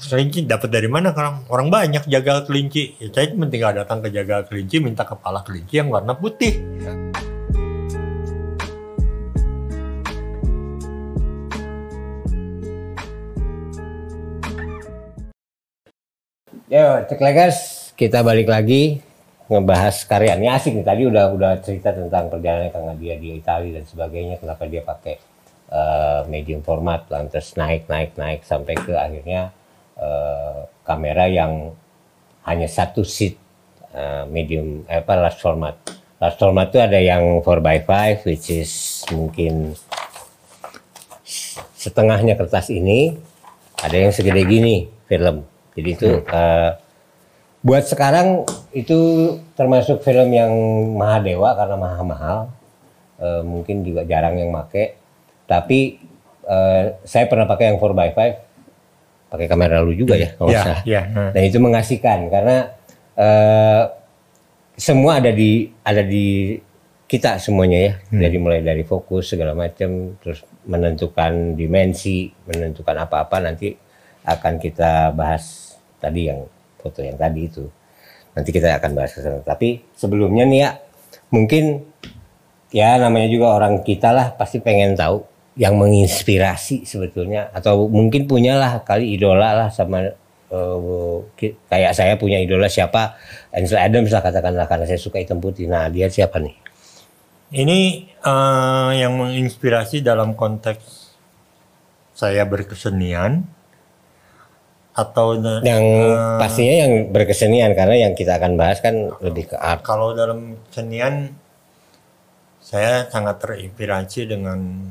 kelinci dapat dari mana orang orang banyak jaga kelinci. Ya, saya cuma tinggal datang ke jaga kelinci minta kepala kelinci yang warna putih. Yo, Ceklekers, kita balik lagi ngebahas karyanya. Asik nih. Tadi udah udah cerita tentang perjalanan Kang dia di Italia dan sebagainya, kenapa dia pakai uh, medium format, lantas naik naik naik sampai ke akhirnya uh, kamera yang hanya satu seat uh, medium eh, apa large format. Large format itu ada yang 4x5 which is mungkin setengahnya kertas ini, ada yang segede gini film. Jadi itu hmm. uh, buat sekarang itu termasuk film yang Mahadewa karena mahal-mahal. Uh, mungkin juga jarang yang make. Tapi uh, saya pernah pakai yang 4x5 pakai kamera lu juga ya kalau yeah, yeah. Dan itu mengasihkan karena uh, semua ada di ada di kita semuanya ya. Hmm. Dari mulai dari fokus segala macam terus menentukan dimensi, menentukan apa-apa nanti akan kita bahas tadi yang foto yang tadi itu. Nanti kita akan bahas ke sana. Tapi sebelumnya nih ya, mungkin ya namanya juga orang kita lah pasti pengen tahu yang menginspirasi sebetulnya atau mungkin punyalah kali idola lah sama uh, kayak saya punya idola siapa Ansel Adams lah katakanlah karena saya suka hitam putih. Nah dia siapa nih? Ini uh, yang menginspirasi dalam konteks saya berkesenian atau yang uh, pastinya yang berkesenian karena yang kita akan bahas kan lebih ke art. Kalau dalam kesenian saya sangat terinspirasi dengan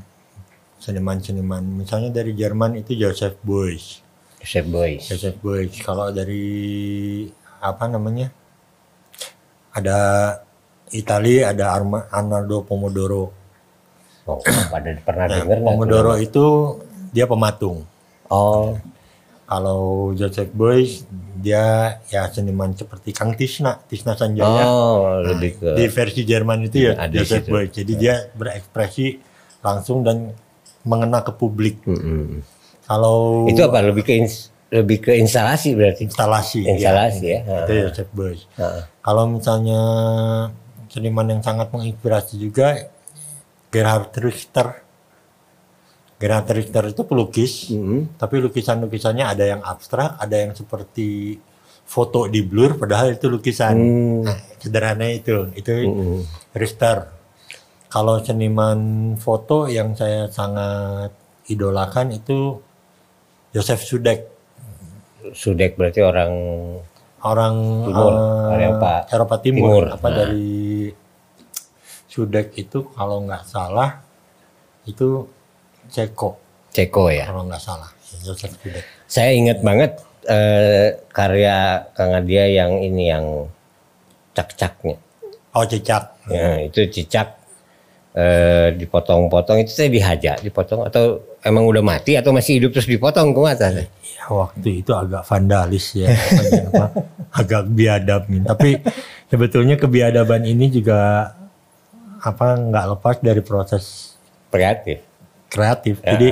seniman-seniman misalnya dari Jerman itu Joseph Beuys. Joseph Beuys. Joseph Beuys. Kalau dari apa namanya? Ada Italia ada Arnaldo Pomodoro. Oh, pada pernah nah, dengar Pomodoro itu dia pematung. Oh. Kalau Joseph Beuys dia ya seniman seperti Kang Tisna, Tisna Sanjaya. Oh, nah, lebih ke di versi Jerman itu ya Joseph Beuys. Jadi ya. dia berekspresi langsung dan mengena ke publik. Mm -hmm. Kalau itu apa lebih ke ins lebih ke instalasi berarti instalasi instalasi ya, ya. itu Beuys. Kalau misalnya seniman yang sangat menginspirasi juga Gerhard Richter Gerhard Richter itu pelukis, mm -hmm. tapi lukisan-lukisannya ada yang abstrak, ada yang seperti foto di blur, padahal itu lukisan. Mm. Nah, sederhana itu, itu mm -hmm. Richter. Kalau seniman foto yang saya sangat idolakan itu Joseph Sudek. Sudek berarti orang orang timur, uh, Eropa, Eropa Timur, timur. apa nah. dari Sudek itu kalau nggak salah itu Ceko. Ceko ya. Kalau nggak salah. Joseph Saya ingat banget uh, karya Kang Adia yang ini yang cak-caknya. Oh cicak. Ya, itu cicak uh, dipotong-potong itu saya dihajar dipotong atau emang udah mati atau masih hidup terus dipotong ke mata? Ya, waktu itu agak vandalis ya, agak biadab nih. Tapi sebetulnya kebiadaban ini juga apa nggak lepas dari proses kreatif kreatif. Ya. Jadi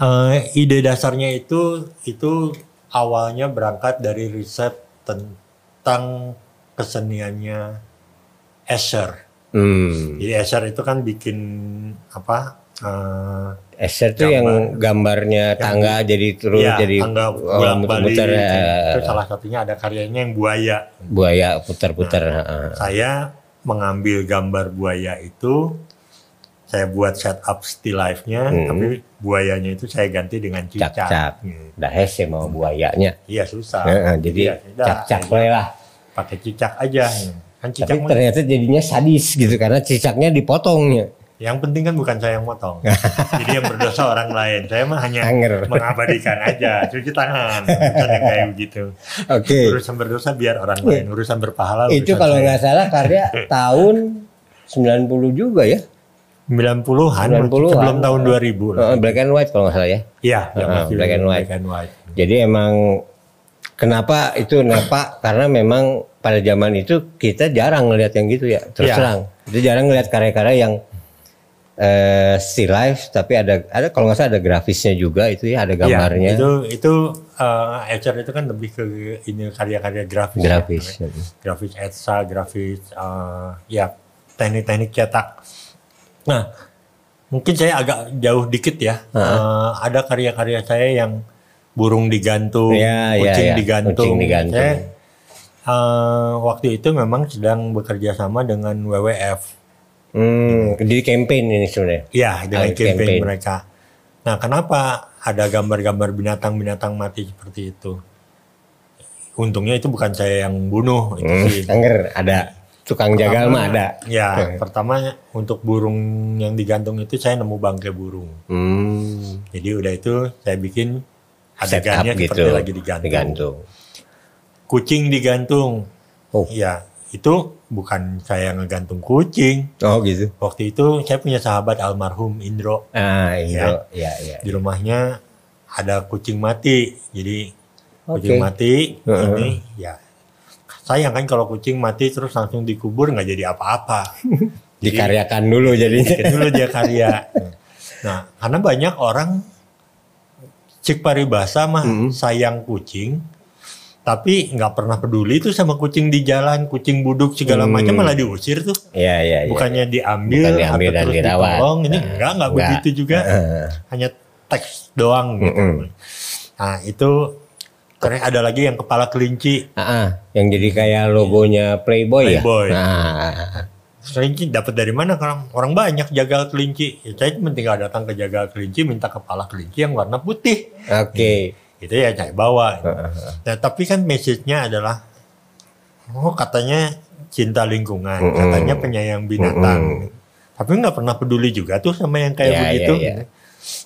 uh, ide dasarnya itu itu awalnya berangkat dari riset tentang keseniannya Escher. Hmm. Jadi Escher itu kan bikin apa? Uh, Escher itu yang gambarnya yang, tangga jadi terus ya, jadi tangga oh, muter-muter. Itu salah satunya ada karyanya yang buaya. Buaya putar-putar. Nah, saya mengambil gambar buaya itu saya buat setup still life-nya, hmm. tapi buayanya itu saya ganti dengan cicak. Cak-cak. Hmm. Dah hese mau buayanya. Iya susah. Nah, jadi ya, cak-cak boleh lah. Pakai cicak aja. Kan cicak tapi ternyata jadinya sadis gitu karena cicaknya dipotongnya. Yang penting kan bukan saya yang potong. Jadi yang berdosa orang lain. Saya mah hanya Anger. mengabadikan aja, cuci tangan, bukan yang kayak begitu. Oke. Okay. Urusan berdosa biar orang lain, urusan berpahala. Itu kalau nggak salah karya tahun 90 juga ya. 90-an, 90 sebelum tahun 2000 lah. Black and white kalau nggak salah ya. Iya, uh, black and white. Black and white. Jadi emang kenapa itu kenapa? Karena memang pada zaman itu kita jarang ngelihat yang gitu ya, terus ya. terang. Itu jarang ngelihat karya-karya yang eh still life tapi ada ada kalau nggak salah ada grafisnya juga itu ya ada Iya, gambarnya itu itu uh, Etcher itu kan lebih ke ini karya-karya grafis. ya. grafis grafis Etsa, grafis uh, ya teknik-teknik cetak. Nah, mungkin saya agak jauh dikit ya. Uh, ada karya-karya saya yang burung digantung, Ya, ya, kucing ya. digantung. Kucing digantung. Saya, uh, waktu itu memang sedang bekerja sama dengan WWF. hmm, jadi campaign ini sebenarnya Ya, dengan Ah, campaign, campaign. mereka. Nah, kenapa ada gambar-gambar binatang-binatang mati seperti itu? Untungnya itu bukan saya yang bunuh, itu hmm, sih anger ada tukang jagal mah ada Ya, pertama untuk burung yang digantung itu saya nemu bangkai burung. hmm, Jadi udah itu saya bikin set up adegannya gitu seperti lagi digantung. digantung Kucing digantung. Oh. Ya, itu bukan saya ngegantung kucing. oh gitu Waktu itu saya punya sahabat almarhum Indro ah Indro ya ya, di rumahnya ada kucing mati. Jadi kucing Oke. mati Heeh. ini ya sayang kan kalau kucing mati terus langsung dikubur nggak jadi apa-apa. dikaryakan dulu jadinya dulu dia karya. Nah, karena banyak orang cik paribasa mah sayang kucing, tapi nggak pernah peduli tuh sama kucing di jalan, kucing buduk segala macam malah diusir tuh. ya ya ya Bukannya diambil, Bukan diambil atau dan terus dirawat. ditolong, ini Nah, enggak enggak enggak. begitu juga. Heeh. Hanya teks doang gitu. Mm-mm. Nah, itu karena ada lagi yang kepala kelinci. Ah, yang jadi kayak logonya Playboy, Playboy. ya. Ah, Kelinci dapat dari mana? Karena orang banyak jagal kelinci. Ya, saya cuma tinggal datang ke jagal kelinci minta kepala kelinci yang warna putih. Oke. Itu ya saya bawa. Nah, tapi kan message-nya adalah oh katanya cinta lingkungan, katanya penyayang binatang. Tapi nggak pernah peduli juga tuh sama yang kayak Ya, begitu. ya, ya.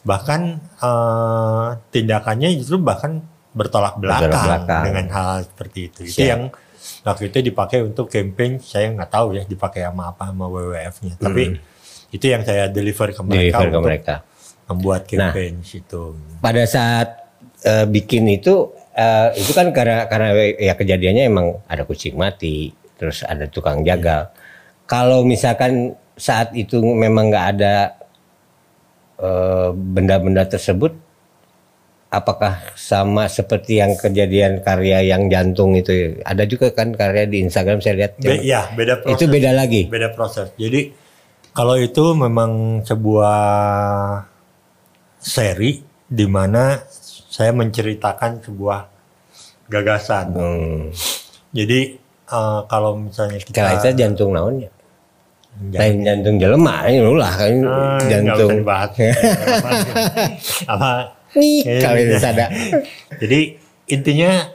Bahkan eh, tindakannya justru bahkan bertolak belakang, Bertolak belakang. dengan hal seperti itu. Itu Siap. yang waktu itu dipakai untuk campaign saya nggak tahu ya dipakai sama apa sama WWF-nya. Tapi itu yang saya deliver ke mereka Deliver ke untuk mereka. membuat Nah. campaign situ. Pada saat eh, bikin itu, eh, itu kan karena karena ya kejadiannya emang ada kucing mati, terus ada tukang jagal. Kalau misalkan saat itu memang nggak ada eh, benda-benda tersebut, apakah sama seperti yang kejadian karya yang jantung itu? Ada juga kan karya di Instagram saya lihat. Be- ya beda proses. itu beda lagi. beda proses. Jadi kalau itu memang sebuah seri di mana saya menceritakan sebuah gagasan. Hmm. Jadi eh, kalau misalnya kita Kalau itu jantung naonnya? Lain jantung jelema ini ulah kan Ah, jantung. dibahas. Apa? Itu beda. sada. Jadi intinya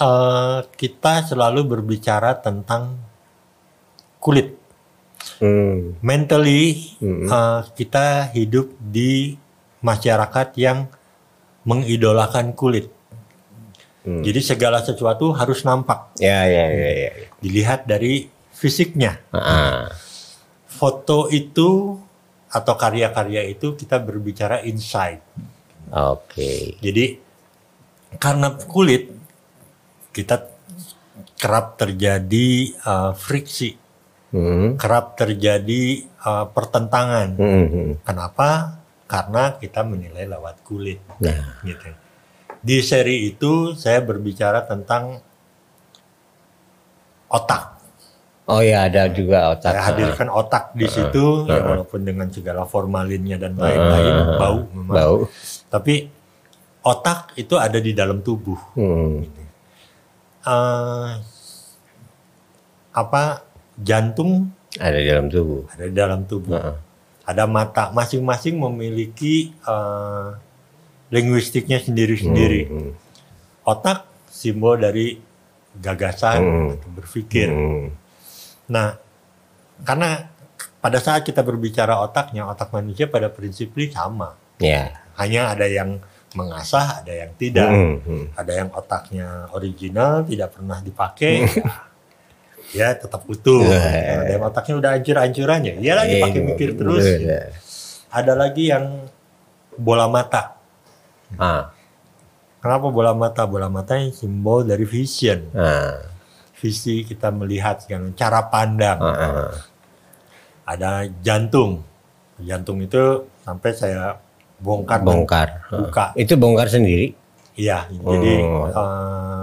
eh, kita selalu berbicara tentang kulit. Hmm. mentally uh, kita hidup di masyarakat yang mengidolakan kulit. Hmm. Jadi segala sesuatu harus nampak, Ya ya ya ya. dilihat dari fisiknya. Ah, Foto itu atau karya-karya itu kita berbicara inside. Oke. Jadi karena kulit kita kerap terjadi uh, friksi, Hmm. kerap terjadi uh, pertentangan. Hmm, hmm. Kenapa? Karena kita menilai lewat kulit. Nah, Gitu. Di seri itu saya berbicara tentang otak. Oh ya ada juga otak. Saya hadirkan otak di situ, ya walaupun dengan segala formalinnya dan lain-lain, Ah, bau memang. Bau. Tapi otak itu ada di dalam tubuh. Hmm. Eh, apa jantung Ada di dalam tubuh. ada di dalam tubuh. Heeh. Ada mata, masing-masing memiliki eh, linguistiknya sendiri-sendiri. Hmm. Otak simbol dari gagasan Hmm. atau berpikir. Hmm. Nah, karena pada saat kita berbicara otaknya, otak manusia pada prinsipnya sama. Ya. Hanya ada yang mengasah, ada yang tidak. Hmm, hmm. Ada yang otaknya original, tidak pernah dipakai. ya, ya tetap utuh. Wah. Ada yang otaknya udah hancur-hancuran ya, dia lagi pakai Eh, mikir terus. iya. Ada lagi yang bola mata. Ah, Kenapa bola mata? Bola mata yang simbol dari vision. ah, Visi kita melihat segala cara pandang. ah, ah. Ada jantung. jantung itu sampai saya bongkar Bongkar. buka. Itu bongkar sendiri. Iya, jadi eh,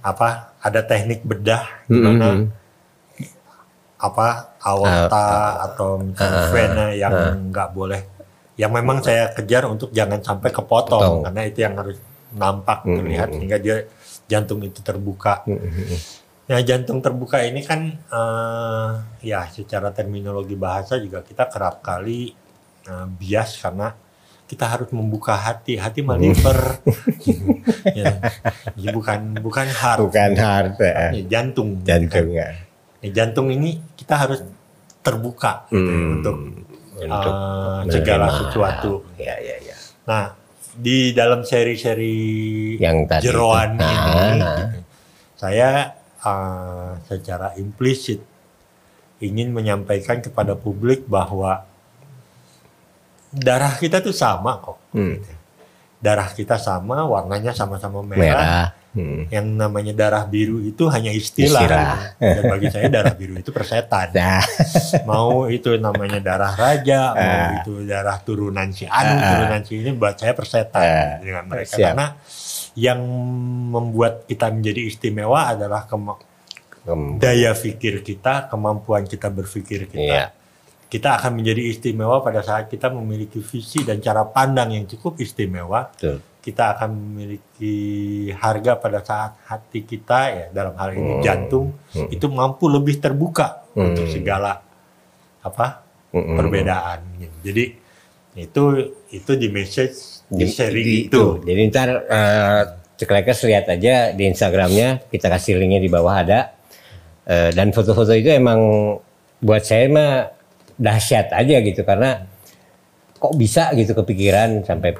apa? Ada teknik bedah di mana Mhm. apa aorta atau misalnya vena yang nggak boleh, yang memang saya kejar untuk jangan sampai kepotong Potong. karena itu yang harus nampak terlihat sehingga dia jantung itu terbuka. Ya jantung terbuka ini kan eh, ya secara terminologi bahasa juga kita kerap kali eh, bias karena kita harus membuka hati, hati mah liver, ya, Ya, bukan bukan heart, Bukan harta. Ya, jantung. Jantung ya. Ya, jantung ini kita harus terbuka gitu ya, Hmm. untuk, Untuk eh, segala sesuatu. Ya, ya, ya. Nah, di dalam seri-seri Yang tadi jeroan itu. ini, Ah. gitu, saya uh, secara implisit ingin menyampaikan kepada publik bahwa darah kita tuh sama kok. Hmm. gitu. Darah kita sama, warnanya sama-sama merah. Merah. Hmm. Yang namanya darah biru itu hanya istilah. Istilah. Dan bagi saya darah biru itu persetan. Nah, mau itu namanya darah raja, mau Ah. itu darah turunan si Anu, Ah. turunan si ini buat saya persetan Ah. dengan mereka Siap. karena yang membuat kita menjadi istimewa adalah daya pikir kita, kemampuan kita berpikir kita. Iya. Kita akan menjadi istimewa pada saat kita memiliki visi dan cara pandang yang cukup istimewa. betul. Kita akan memiliki harga pada saat hati kita ya dalam hal ini jantung itu mampu lebih terbuka untuk segala apa Mm-mm. perbedaan. gitu. Jadi itu itu di message di, seri di- itu. Jadi ntar uh, Ceklekers lihat aja di Instagramnya, kita kasih linknya di bawah ada. Eh, dan foto-foto itu emang buat saya mah dahsyat aja gitu karena kok bisa gitu kepikiran sampai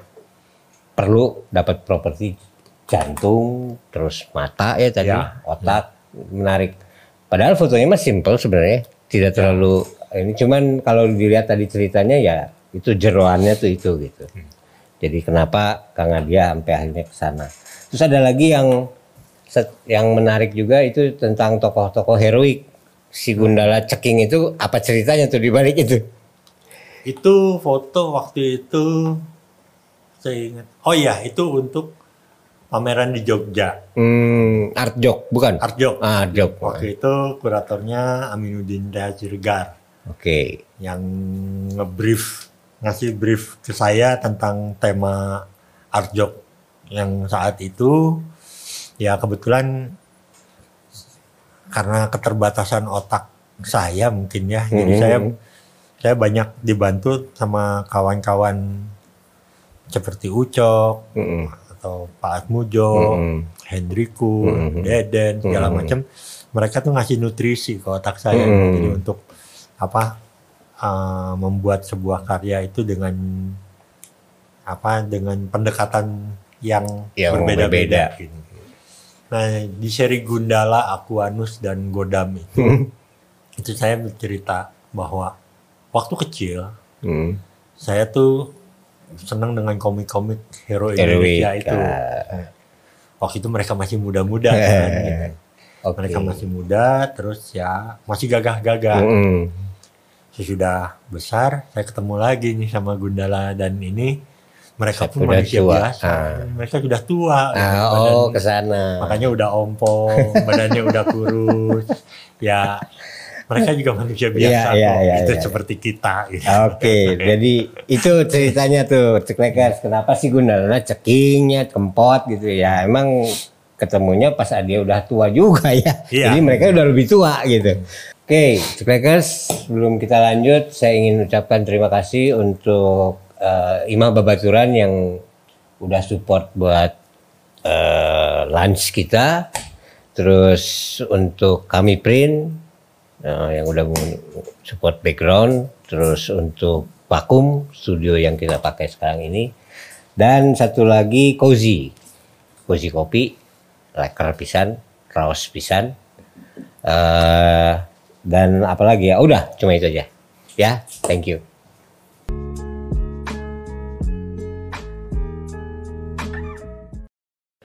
perlu dapat properti jantung terus mata ya tadi Ya. otak menarik. Padahal fotonya mah simple sebenarnya tidak terlalu ini cuman kalau dilihat tadi ceritanya ya itu jeroannya tuh itu gitu. Jadi kenapa Kang Adia sampai akhirnya ke sana. Terus ada lagi yang yang menarik juga itu tentang tokoh-tokoh heroik. Si Gundala Ceking itu apa ceritanya tuh di balik itu? Itu foto waktu itu saya ingat. Oh iya, itu untuk pameran di Jogja. hmm, art jok bukan? Art Jog. ah, art oke Waktu itu kuratornya Aminuddin Reha Siregar yang ngebrief ngasih brief ke saya tentang tema art jog yang saat itu. Ya kebetulan karena keterbatasan otak saya mungkin ya. Jadi saya saya banyak dibantu sama kawan-kawan seperti Ucok Mm-mm. atau Pak Atmujo, Hendriku, Deden segala macam. Mereka tuh ngasih nutrisi ke otak saya jadi untuk apa uh, membuat sebuah karya itu dengan apa dengan pendekatan yang, Yang berbeda-beda gitu. Nah di seri Gundala, Aquanus dan Godam itu itu saya bercerita bahwa waktu kecil Hmm. saya tuh senang dengan komik-komik hero Indonesia itu. ah. Waktu itu mereka masih muda-muda kan. gitu. Oke. Mereka masih muda, terus ya masih gagah-gagah. Mm-mm. Sesudah besar, saya ketemu lagi nih sama Gundala dan ini mereka pun Sudah manusia tua. biasa. Ah. Mereka sudah tua. Ah, oh ke sana. makanya udah ompong, badannya udah kurus. Ya mereka juga manusia biasa iya, kok. iya, itu iya. seperti kita. gitu. Oke, jadi itu ceritanya tuh Ceklekers. Kenapa sih Gundala cekingnya, kempot gitu ya. Emang ketemunya pas dia udah tua juga ya. Iya. Jadi mereka udah lebih tua gitu. Oke, Ceklekers, sebelum kita lanjut, saya ingin ucapkan terima kasih untuk eh, Imam Babaturan yang udah support buat eh, lunch kita. Terus untuk kami print eh, yang udah support background, terus untuk vakum studio yang kita pakai sekarang ini, dan satu lagi cozy, cozy kopi, leker pisan, raos pisan, eh dan apalagi ya, udah cuma itu aja, ya, thank you.